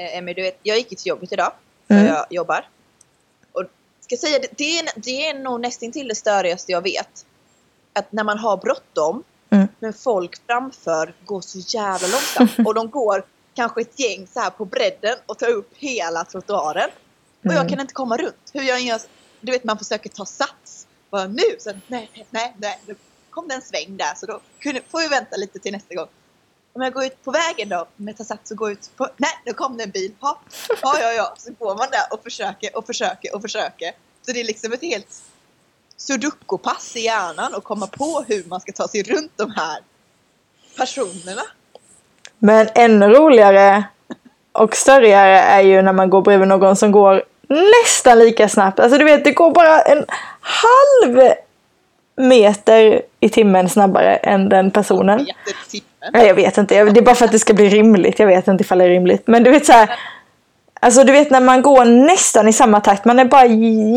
Eh, Emmy, du vet, jag gick till jobbet idag, Mm. jag jobbar. Och ska säga, det, är, det är nog nästan till det störigaste jag vet. Att när man har bråttom, Mm. men folk framför går så jävla långsamt. och de går kanske ett gäng så här på bredden och tar upp hela trottoaren. Och jag Mm. kan inte komma runt. Hur jag gör, du vet man försöker ta sats. Bara nu, sen nej, nej, nej. Nu kom det en sväng där så då kunde, får vi vänta lite till nästa gång. Om jag går ut på vägen då med ta sats och går ut på, nej nu kom det en bil. Ja, ja, ja, ja. Så går man där och försöker och försöker och försöker. Så det är liksom ett helt sudoku-pass i hjärnan och komma på hur man ska ta sig runt de här personerna. Men ännu roligare och större är ju när man går bredvid någon som går nästan lika snabbt. Alltså du vet, det går bara en halv meter i timmen snabbare än den personen. Nej, jag vet inte. Det är bara för att det ska bli rimligt. Jag vet inte ifall det är rimligt. Men du vet så här. Alltså du vet när man går nästan i samma takt. Man är bara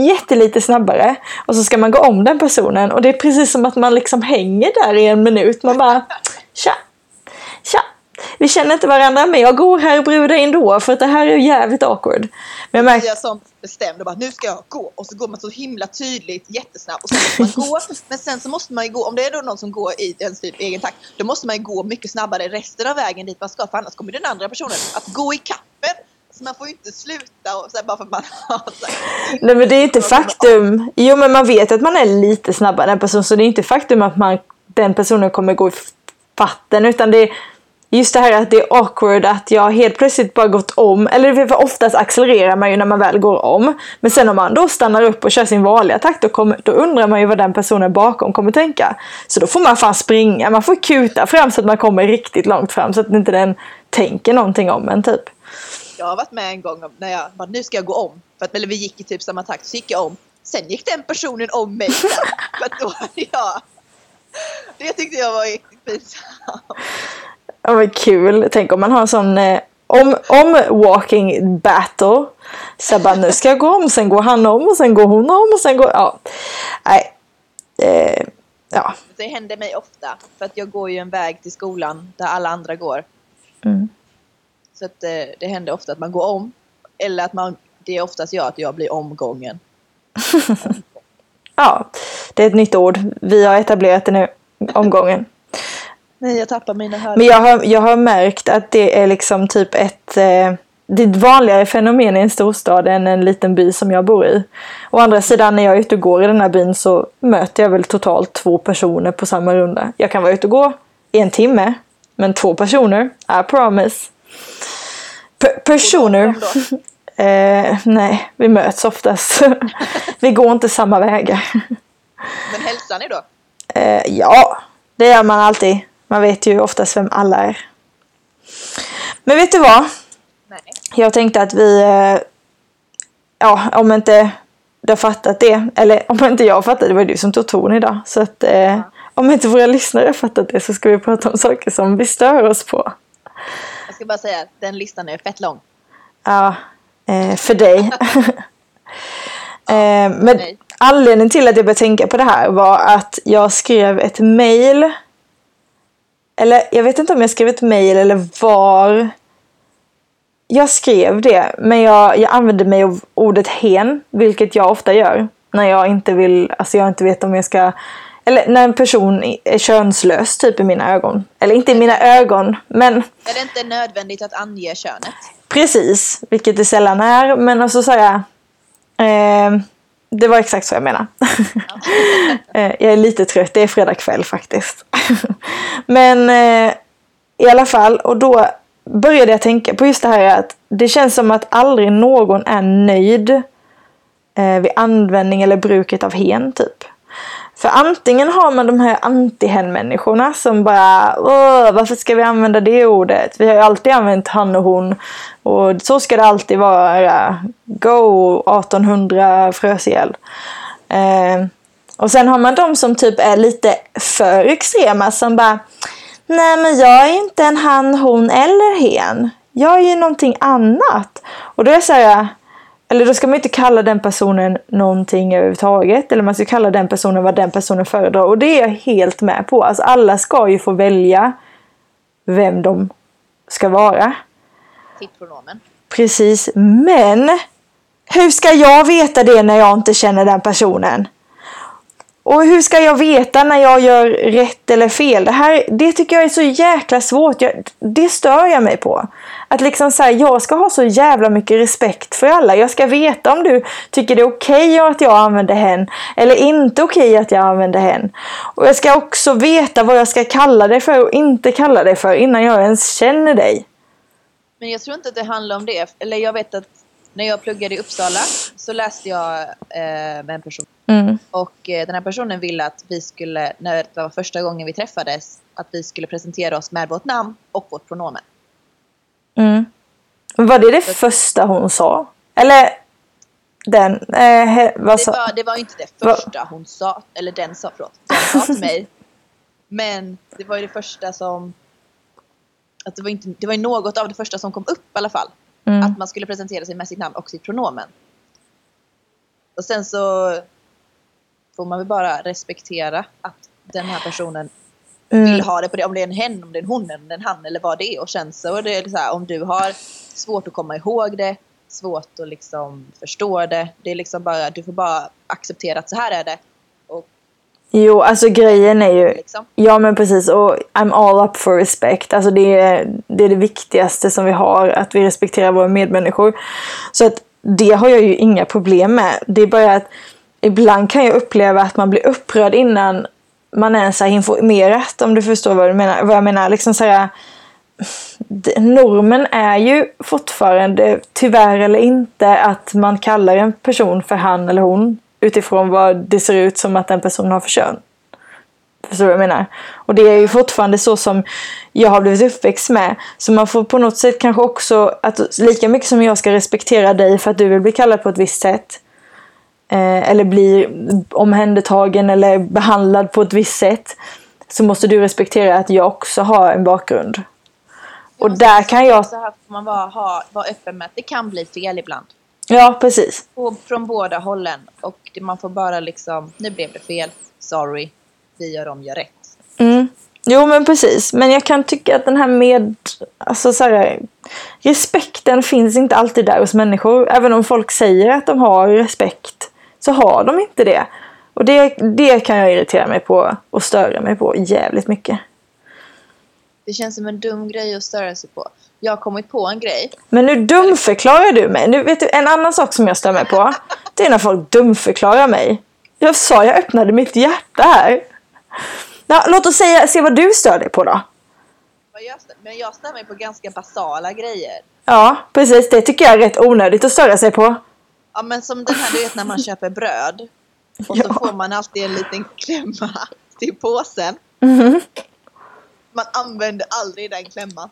jättelite snabbare. Och så ska man gå om den personen. Och det är precis som att man liksom hänger där i en minut. Man bara tja, tja. Vi känner inte varandra men jag går här bredvid dig ändå för att det här är jävligt awkward. Men jag märker, Jag sånt bestämd och bara nu ska jag gå och så går man så himla tydligt jättesnabbt och sen måste man gå men sen så måste man ju gå om det är då någon som går i ens typ egen takt då måste man ju gå mycket snabbare resten av vägen dit man ska för annars kommer den andra personen att gå i kappen så man får ju inte sluta och så bara för att man har så här, Nej men det är inte faktum. Jo men man vet att man är lite snabbare än en person så det är inte faktum att man, den personen kommer gå i fatten utan det är just det här att det är awkward att jag helt plötsligt bara gått om. Eller för oftast accelererar man ju när man väl går om. Men sen om man då stannar upp och kör sin vanliga takt då, kommer, då undrar man ju vad den personen bakom kommer tänka. Så då får man fan springa, man får kuta fram så att man kommer riktigt långt fram så att inte den tänker någonting om en typ. Jag har varit med en gång när jag bara nu ska jag gå om för att eller vi gick i typ samma takt så gick jag om sen gick den personen om mig sen, för att då hade jag det tyckte jag var riktigt pinsamt. Ja men kul. Tänk om man har en sån eh, om, om walking battle. Så bara nu ska jag gå om, sen går han om och sen går hon om och sen går... Ja. Nej. Eh, ja. Det händer mig ofta för att jag går ju en väg till skolan där alla andra går. Mm. Så att eh, det händer ofta att man går om. Eller att man, det är oftast jag att jag blir omgången. ja. Det är ett nytt ord. Vi har etablerat det nu. Omgången. Nej, jag tappar mina hörlurar. Men jag har, jag har märkt att det är liksom typ ett... Eh, det är ett vanligare fenomen i en storstad än en liten by som jag bor i. Å andra sidan när jag är ute och går i den här byn så möter jag väl totalt två personer på samma runda. Jag kan vara ute och gå i en timme, men två personer, I promise. P- personer. Eh, nej, vi möts oftast. vi går inte samma vägar. Men hälsar ni då? Eh, ja, det gör man alltid. Man vet ju oftast vem alla är. Men vet du vad? Nej. Jag tänkte att vi, eh, ja om inte du har fattat det, eller om inte jag har fattat det, det var du som tog ton idag. Så att eh, om inte våra lyssnare har fattat det så ska vi prata om saker som vi stör oss på. Jag ska bara säga att den listan är fett lång. Ja, eh, för dig. eh, men anledningen till att jag började tänka på det här var att jag skrev ett mail. Eller jag vet inte om jag skrev ett mail eller var. Jag skrev det, men jag, jag använde mig av ordet hen, vilket jag ofta gör. När jag inte vill, alltså jag inte vet om jag ska eller när en person är könslös typ i mina ögon. Eller inte i mina ögon, men Är det inte nödvändigt att ange könet? Precis, vilket det sällan är. Men också säga eh, Det var exakt så jag menar. eh, jag är lite trött, det är fredag kväll faktiskt. men eh, i alla fall, och då började jag tänka på just det här att det känns som att aldrig någon är nöjd eh, vid användning eller bruket av hen typ. För antingen har man de här anti-hen-människorna som bara Åh, varför ska vi använda det ordet? Vi har ju alltid använt han och hon. Och så ska det alltid vara. Go 1800 frös ihjäl. Eh, och sen har man de som typ är lite för extrema som bara Nej men jag är inte en han, hon eller hen. Jag är ju någonting annat. Och då är så här, eller då ska man inte kalla den personen någonting överhuvudtaget. Eller man ska kalla den personen vad den personen föredrar. Och det är jag helt med på. Alltså alla ska ju få välja vem de ska vara. pronomen. Precis, men hur ska jag veta det när jag inte känner den personen? Och hur ska jag veta när jag gör rätt eller fel? Det här det tycker jag är så jäkla svårt. Jag, det stör jag mig på. Att liksom säga, jag ska ha så jävla mycket respekt för alla. Jag ska veta om du tycker det är okej okay att jag använder hen eller inte okej okay att jag använder hen. Och jag ska också veta vad jag ska kalla dig för och inte kalla dig för innan jag ens känner dig. Men jag tror inte att det handlar om det. Eller jag vet att när jag pluggade i Uppsala så läste jag eh, med en person. Mm. Och eh, den här personen ville att vi skulle, när det var första gången vi träffades, att vi skulle presentera oss med vårt namn och vårt pronomen. Mm. Var det det första hon sa? Eller den, eh, vad sa? Det var, det var inte det första Va? hon sa, eller den sa, förlåt, den sa till mig. Men det var ju det första som, att det var, inte, det var något av det första som kom upp i alla fall. Mm. Att man skulle presentera sig med sitt namn och sitt pronomen. Och sen så får man väl bara respektera att den här personen mm. vill ha det på det. Om det är en hen, om det är en hon, om det är en han eller vad det är. Och sen så är det så här, om du har svårt att komma ihåg det, svårt att liksom förstå det. Det är liksom bara, du får bara acceptera att så här är det. Jo, alltså grejen är ju... Liksom. Ja men precis och I'm all up for respect. Alltså det är, det är det viktigaste som vi har, att vi respekterar våra medmänniskor. Så att det har jag ju inga problem med. Det är bara att ibland kan jag uppleva att man blir upprörd innan man ens har informerat om du förstår vad, du menar, vad jag menar. Liksom så här, normen är ju fortfarande, tyvärr eller inte, att man kallar en person för han eller hon utifrån vad det ser ut som att den personen har för kön. Förstår du vad jag menar? Och det är ju fortfarande så som jag har blivit uppväxt med. Så man får på något sätt kanske också, att lika mycket som jag ska respektera dig för att du vill bli kallad på ett visst sätt. Eh, eller bli omhändertagen eller behandlad på ett visst sätt. Så måste du respektera att jag också har en bakgrund. Och där kan jag... Så här får man vara, ha, vara öppen med att det kan bli fel ibland. Ja, precis. Och från båda hållen. Och man får bara liksom, nu blev det fel, sorry, vi gör om, gör rätt. Mm. Jo men precis, men jag kan tycka att den här med, alltså så här, respekten finns inte alltid där hos människor. Även om folk säger att de har respekt så har de inte det. Och det, det kan jag irritera mig på och störa mig på jävligt mycket. Det känns som en dum grej att störa sig på. Jag har kommit på en grej. Men nu dumförklarar du mig. Nu vet du, en annan sak som jag stör mig på. Det är när folk dumförklarar mig. Jag sa jag öppnade mitt hjärta här. Ja, låt oss säga, se vad du stör dig på då. Men jag stör mig på ganska basala grejer. Ja, precis. Det tycker jag är rätt onödigt att störa sig på. Ja, men som den här, du vet när man köper bröd. Och ja. så får man alltid en liten klämma till påsen. Mm. Man använder aldrig den klämman.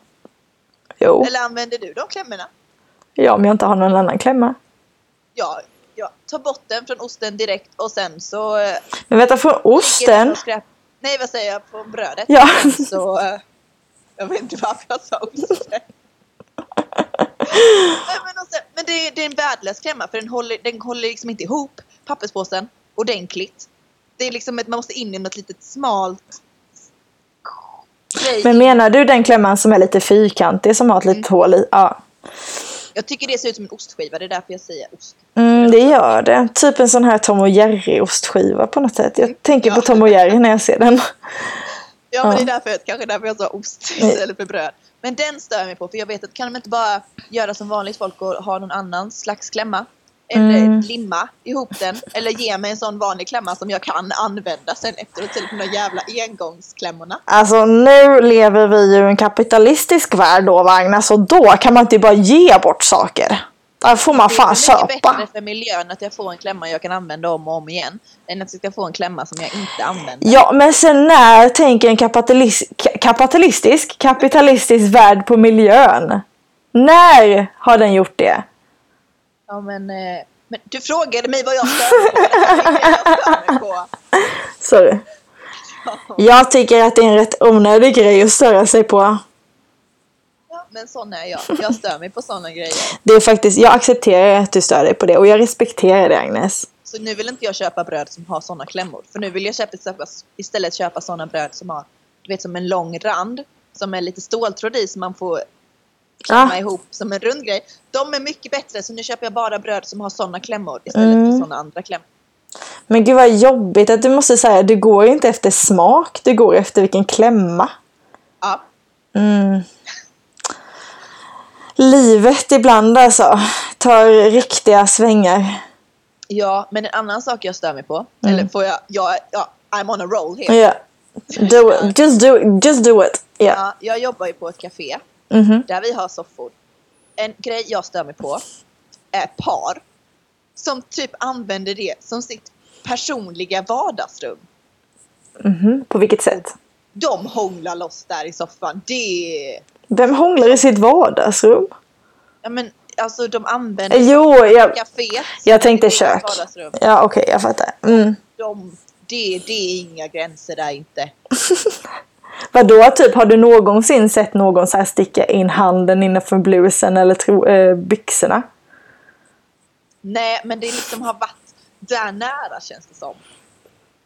Jo. Eller använder du de klämmorna? Ja, om jag inte har någon annan klämma. Ja, ja. ta bort den från osten direkt och sen så... Eh, men vänta, från osten? Nej, vad säger jag? Från brödet. Ja. så... Eh, jag vet inte varför jag sa osten. men, också, men det, är, det är en värdelös klämma för den håller, den håller liksom inte ihop papperspåsen ordentligt. Det är liksom att man måste in i något litet smalt Men menar du den klämman som är lite fyrkantig som har ett litet mm. hål i? Ja. Jag tycker det ser ut som en ostskiva, det är därför jag säger ost. Mm, det gör det. Typ en sån här Tom och Jerry ostskiva på något sätt. Jag mm. tänker ja. på Tom och Jerry när jag ser den. Ja, men det är därför, kanske därför jag sa ost istället för bröd. Men den stör jag mig på, för jag vet att kan de inte bara göra som vanligt folk och ha någon annan slags klämma? Eller mm. limma ihop den. Eller ge mig en sån vanlig klämma som jag kan använda sen efteråt. För de där jävla engångsklämmorna. Alltså nu lever vi ju i en kapitalistisk värld då Agnes. Och då kan man inte bara ge bort saker. Där får man fan köpa. Det är bättre för miljön att jag får en klämma jag kan använda om och om igen. Än att jag ska få en klämma som jag inte använder. Ja, men sen när tänker en kapitalist, kapitalistisk, kapitalistisk värld på miljön? När har den gjort det? Ja, men, eh, men du frågade mig vad jag stör mig på. Sorry. Jag tycker att det är en rätt onödig grej att störa sig på men sån är jag. Jag stör mig på såna grejer. Det är faktiskt, jag accepterar att du stör dig på det och jag respekterar det Agnes. Så nu vill inte jag köpa bröd som har såna klämmor. För nu vill jag köpa, istället köpa såna bröd som har, du vet som en lång rand. Som är lite ståltråd i så man får klämma Ja. ihop som en rund grej. De är mycket bättre så nu köper jag bara bröd som har sådana klämmor istället Mm. för sådana andra klämmor. Men gud vad jobbigt att du måste säga du går inte efter smak, du går efter vilken klämma. Ja, Mm. Livet ibland alltså tar riktiga svängar. ja, men en annan sak jag stör mig på, Mm. eller får jag, jag, ja, I'm on a roll here. Ja. Do it. Just do it. Just do it. Ja. Ja, jag jobbar ju på ett café Mhm. där vi har soffor. En grej jag stör mig på är par som typ använder det som sitt personliga vardagsrum. Mhm. På vilket sätt? De hånglar loss där i soffan. Det... Vem hånglar i sitt vardagsrum? Ja men alltså de använder Jo, jag, caféet. jag tänkte kök. vardagsrum. Ja, okej, jag fattar. Mm. De, det, det är inga gränser där inte. Vadå, typ har du någonsin sett någon så här sticka in handen innanför blusen eller tro, eh, byxorna? Nej men det liksom har varit där nära känns det som.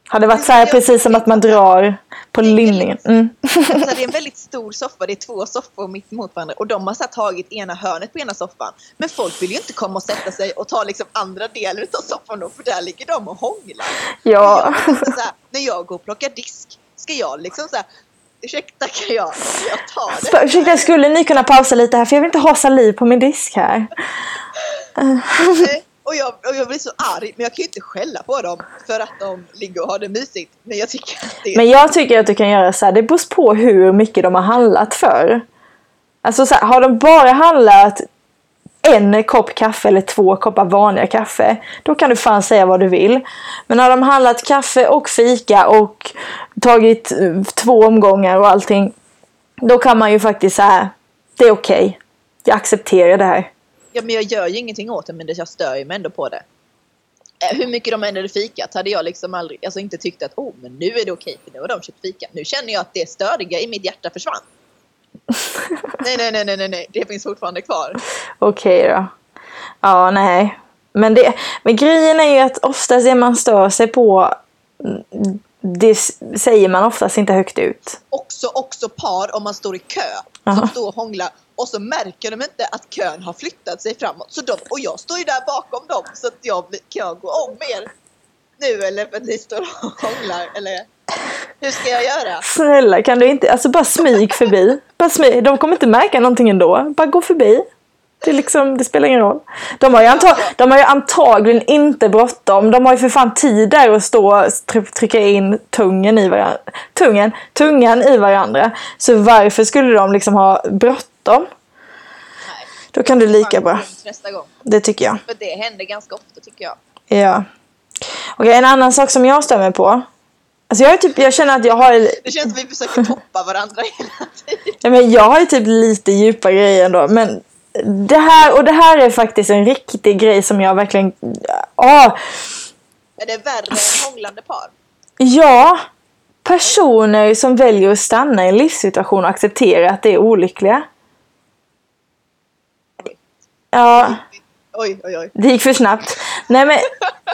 Har det varit så här precis som att man drar på linningen? Mm. Alltså, det är en väldigt stor soffa, det är två soffor mitt emot varandra och de har så tagit ena hörnet på ena soffan. Men folk vill ju inte komma och sätta sig och ta liksom andra delen av soffan då för där ligger de och hånglar. Ja. Jag tänkte så här, när jag går och plockar disk, ska jag liksom så här, ursäkta kan jag, kan jag ta det? Ursäkta, skulle ni kunna pausa lite här för jag vill inte ha saliv på min disk här. Och jag, och jag blir så arg, men jag kan ju inte skälla på dem för att de ligger och har det mysigt. Men jag tycker att det Men jag tycker att du kan göra så här, det beror på hur mycket de har handlat för. Alltså så här, har de bara handlat en kopp kaffe eller två koppar vanliga kaffe, då kan du fan säga vad du vill. Men har de handlat kaffe och fika och tagit eh, två omgångar och allting, då kan man ju faktiskt säga, det är okej. Jag accepterar det här. Ja, men jag gör ju ingenting åt det, men jag stör ju mig ändå på det. Eh, hur mycket de än hade fikat hade jag liksom aldrig, alltså inte tyckt att oh, men nu är det okej för nu har de köpt fika. Nu känner jag att det störiga i mitt hjärta försvann nej, nej, nej, nej, nej, det finns fortfarande kvar. Okej då. Ja, nej. Men, det, men grejen är ju att oftast det man stör sig på, det säger man oftast inte högt ut. Också, också par om man står i kö Aha. som står och hånglar och så märker de inte att kön har flyttat sig framåt. Så de, och jag står ju där bakom dem så att jag kan jag gå om er nu eller för att ni står och hånglar eller hur ska jag göra? Snälla, kan du inte, alltså bara smyg förbi. Bara smyg. De kommer inte märka någonting ändå. Bara gå förbi. Det, liksom, det spelar ingen roll. De har, ju de har ju antagligen inte bråttom. De har ju för fan tid där att stå och try- trycka in tungen i varandra. Tungen, tungan i varandra. Så varför skulle de liksom ha bråttom? Då kan du lika bra. Det tycker jag. För det händer ganska ofta tycker jag. Ja. Okej, en annan sak som jag stämmer på. Alltså jag, typ, jag känner att jag har, Det känns som vi försöker toppa varandra hela tiden. ja, men jag har ju typ lite djupa grejer ändå. Men det här, och det här är faktiskt en riktig grej som jag verkligen... Ja, Är det värre än hånglande par? ja. Personer som väljer att stanna i en livssituation och acceptera att det är olyckliga. Ja, Oj, oj, oj. Det gick för snabbt. Nej men,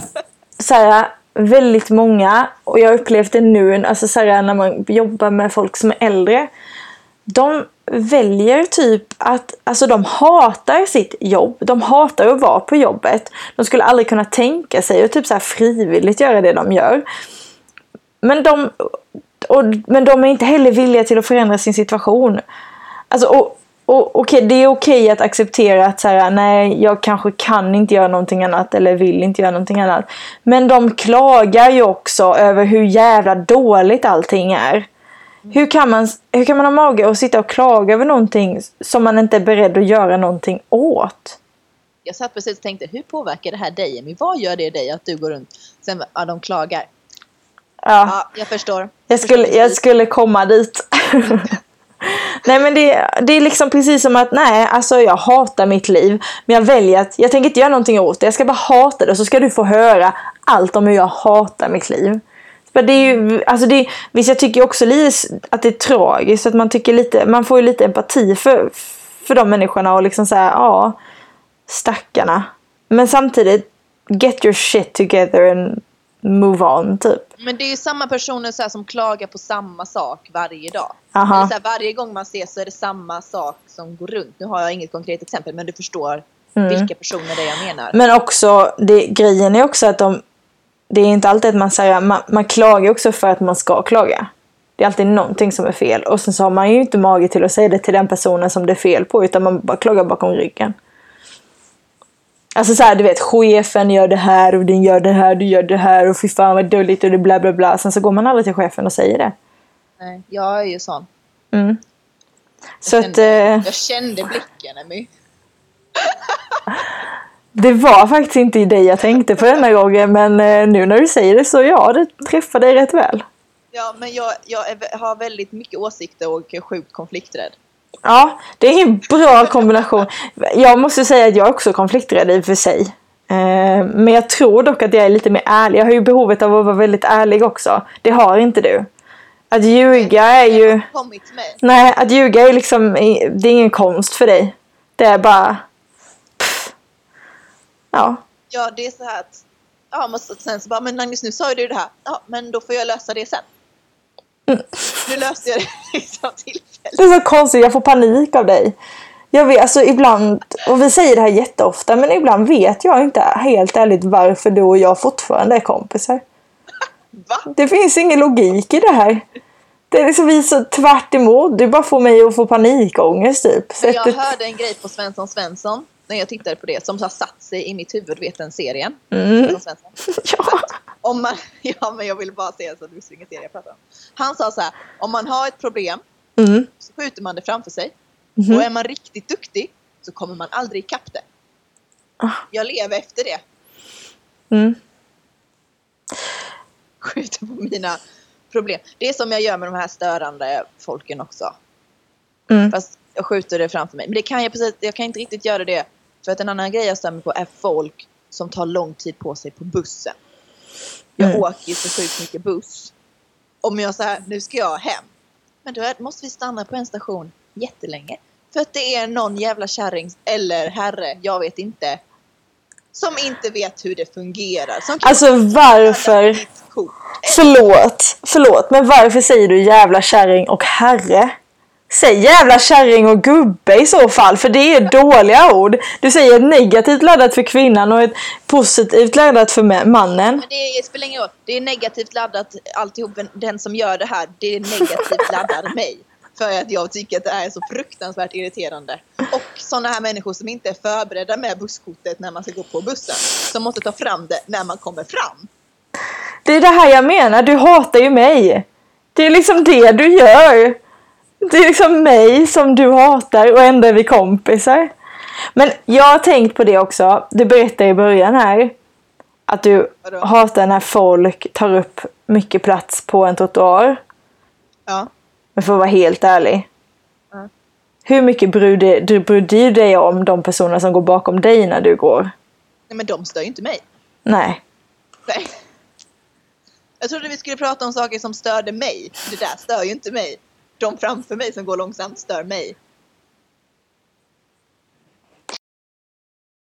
så här, väldigt många, och jag har upplevt det nu, alltså så här, när man jobbar med folk som är äldre. De väljer typ att, alltså de hatar sitt jobb. De hatar att vara på jobbet. De skulle aldrig kunna tänka sig att typ så här frivilligt göra det de gör. Men de, och, men de är inte heller villiga till att förändra sin situation. Alltså, och, och, okej, det är okej att acceptera att så här, nej, jag kanske kan inte göra någonting annat eller vill inte göra någonting annat. Men de klagar ju också över hur jävla dåligt allting är. Hur kan, man, hur kan man ha mage att sitta och klaga över någonting som man inte är beredd att göra någonting åt? Jag satt precis och tänkte, hur påverkar det här dig Emmy? Vad gör det dig att du går runt? Sen, ja, de klagar. Ja. Ja, jag förstår. Jag skulle, jag skulle komma dit. nej men det, det är liksom precis som att nej, alltså jag hatar mitt liv. Men jag väljer att jag tänker inte göra någonting åt det. Jag ska bara hata det och så ska du få höra allt om hur jag hatar mitt liv. Men det är ju, alltså det, visst jag tycker också att det är tragiskt. Att man, tycker lite, man får ju lite empati för, för de människorna och liksom såhär ja, stackarna. Men samtidigt, get your shit together and move on typ. Men det är ju samma personer så som klagar på samma sak varje dag. Aha. Här, varje gång man ses så är det samma sak som går runt. Nu har jag inget konkret exempel men du förstår vilka personer det är jag menar. Men också, det, grejen är också att de, det är inte alltid att man säger, man, man klagar också för att man ska klaga. Det är alltid någonting som är fel. Och sen så har man ju inte mage till att säga det till den personen som det är fel på, utan man bara klagar bakom ryggen. Alltså så här, du vet, chefen gör det här och den gör det här, du gör det här och fy fan vad dåligt och det bla bla bla. Sen så går man aldrig till chefen och säger det. Nej, jag är ju sån. Mm. Så Jag att kände, eh, jag kände blicken Emmy. det var faktiskt inte i dig jag tänkte på denna gången, men eh, nu när du säger det så ja, det träffar dig rätt väl. Ja, men jag, jag är, har väldigt mycket åsikter och är sjukt konflikträdd. Ja, det är en bra kombination. Jag måste säga att jag är också konflikträdd i och för sig. Eh, Men jag tror dock att jag är lite mer ärlig. Jag har ju behovet av att vara väldigt ärlig också. Det har inte du. Att ljuga är ju... Nej, att ljuga är liksom... Det är ingen konst för dig. Det är bara... Pff. Ja. Ja, det är så här att... Ja, men sen så bara, men Magnus nu sa ju du det här. Ja, men då får jag lösa det sen. Nu löste jag det liksom tillfället. Det är så konstigt, jag får panik av dig. Jag vet, alltså ibland, och vi säger det här jätteofta, men ibland vet jag inte helt ärligt varför du och jag fortfarande är kompisar. Va? Det finns ingen logik i det här. Det är liksom vi så tvärt emot. Du bara får mig att få panikångest typ. Så jag hörde en grej på Svensson Svensson när jag tittade på det som har satt sig i mitt huvud, vet den serien? Mm. Svensson Svensson. Ja. Om man, ja, men jag vill bara säga så att du visste vilken serie jag pratar om. Han sa så här, om man har ett problem Mm. så skjuter man det framför sig. Mhm. Och är man riktigt duktig så kommer man aldrig ikapp det. Ah. Jag lever efter det. Mm. Skjuter på mina problem. Det är som jag gör med de här störande folken också. Mm. Fast jag skjuter det framför mig. Men det kan jag, precis, jag kan inte riktigt göra det. För att en annan grej jag stämmer på är folk som tar lång tid på sig på bussen. Jag Mm. åker ju så sjukt mycket buss. Om jag här, nu ska jag hem. Men då måste vi stanna på en station jättelänge. För att det är någon jävla kärring eller herre, jag vet inte. Som inte vet hur det fungerar. Alltså varför? Förlåt, förlåt, men varför säger du jävla kärring och herre? Säg jävla kärring och gubbe i så fall, för det är dåliga ord. Du säger ett negativt laddat för kvinnan och ett positivt laddat för mannen. Det spelar ingen roll. Det är negativt laddat alltihop. Den som gör det här, det är negativt laddar mig. För att jag tycker att det är så fruktansvärt irriterande. Och sådana här människor som inte är förberedda med busskortet när man ska gå på bussen. Som måste ta fram det när man kommer fram. Det är det här jag menar, du hatar ju mig. Det är liksom det du gör. Det är liksom mig som du hatar och ändå är vi kompisar. Men jag har tänkt på det också, du berättade i början här. Att du Vadå? hatar när folk tar upp mycket plats på en trottoar. Ja. Men för att vara helt ärlig. Ja. Hur mycket bryr du, du bryr du dig om de personer som går bakom dig när du går? Nej men de stör ju inte mig. Nej. Nej. Jag trodde vi skulle prata om saker som störde mig. Det där stör ju inte mig. De framför mig som går långsamt stör mig.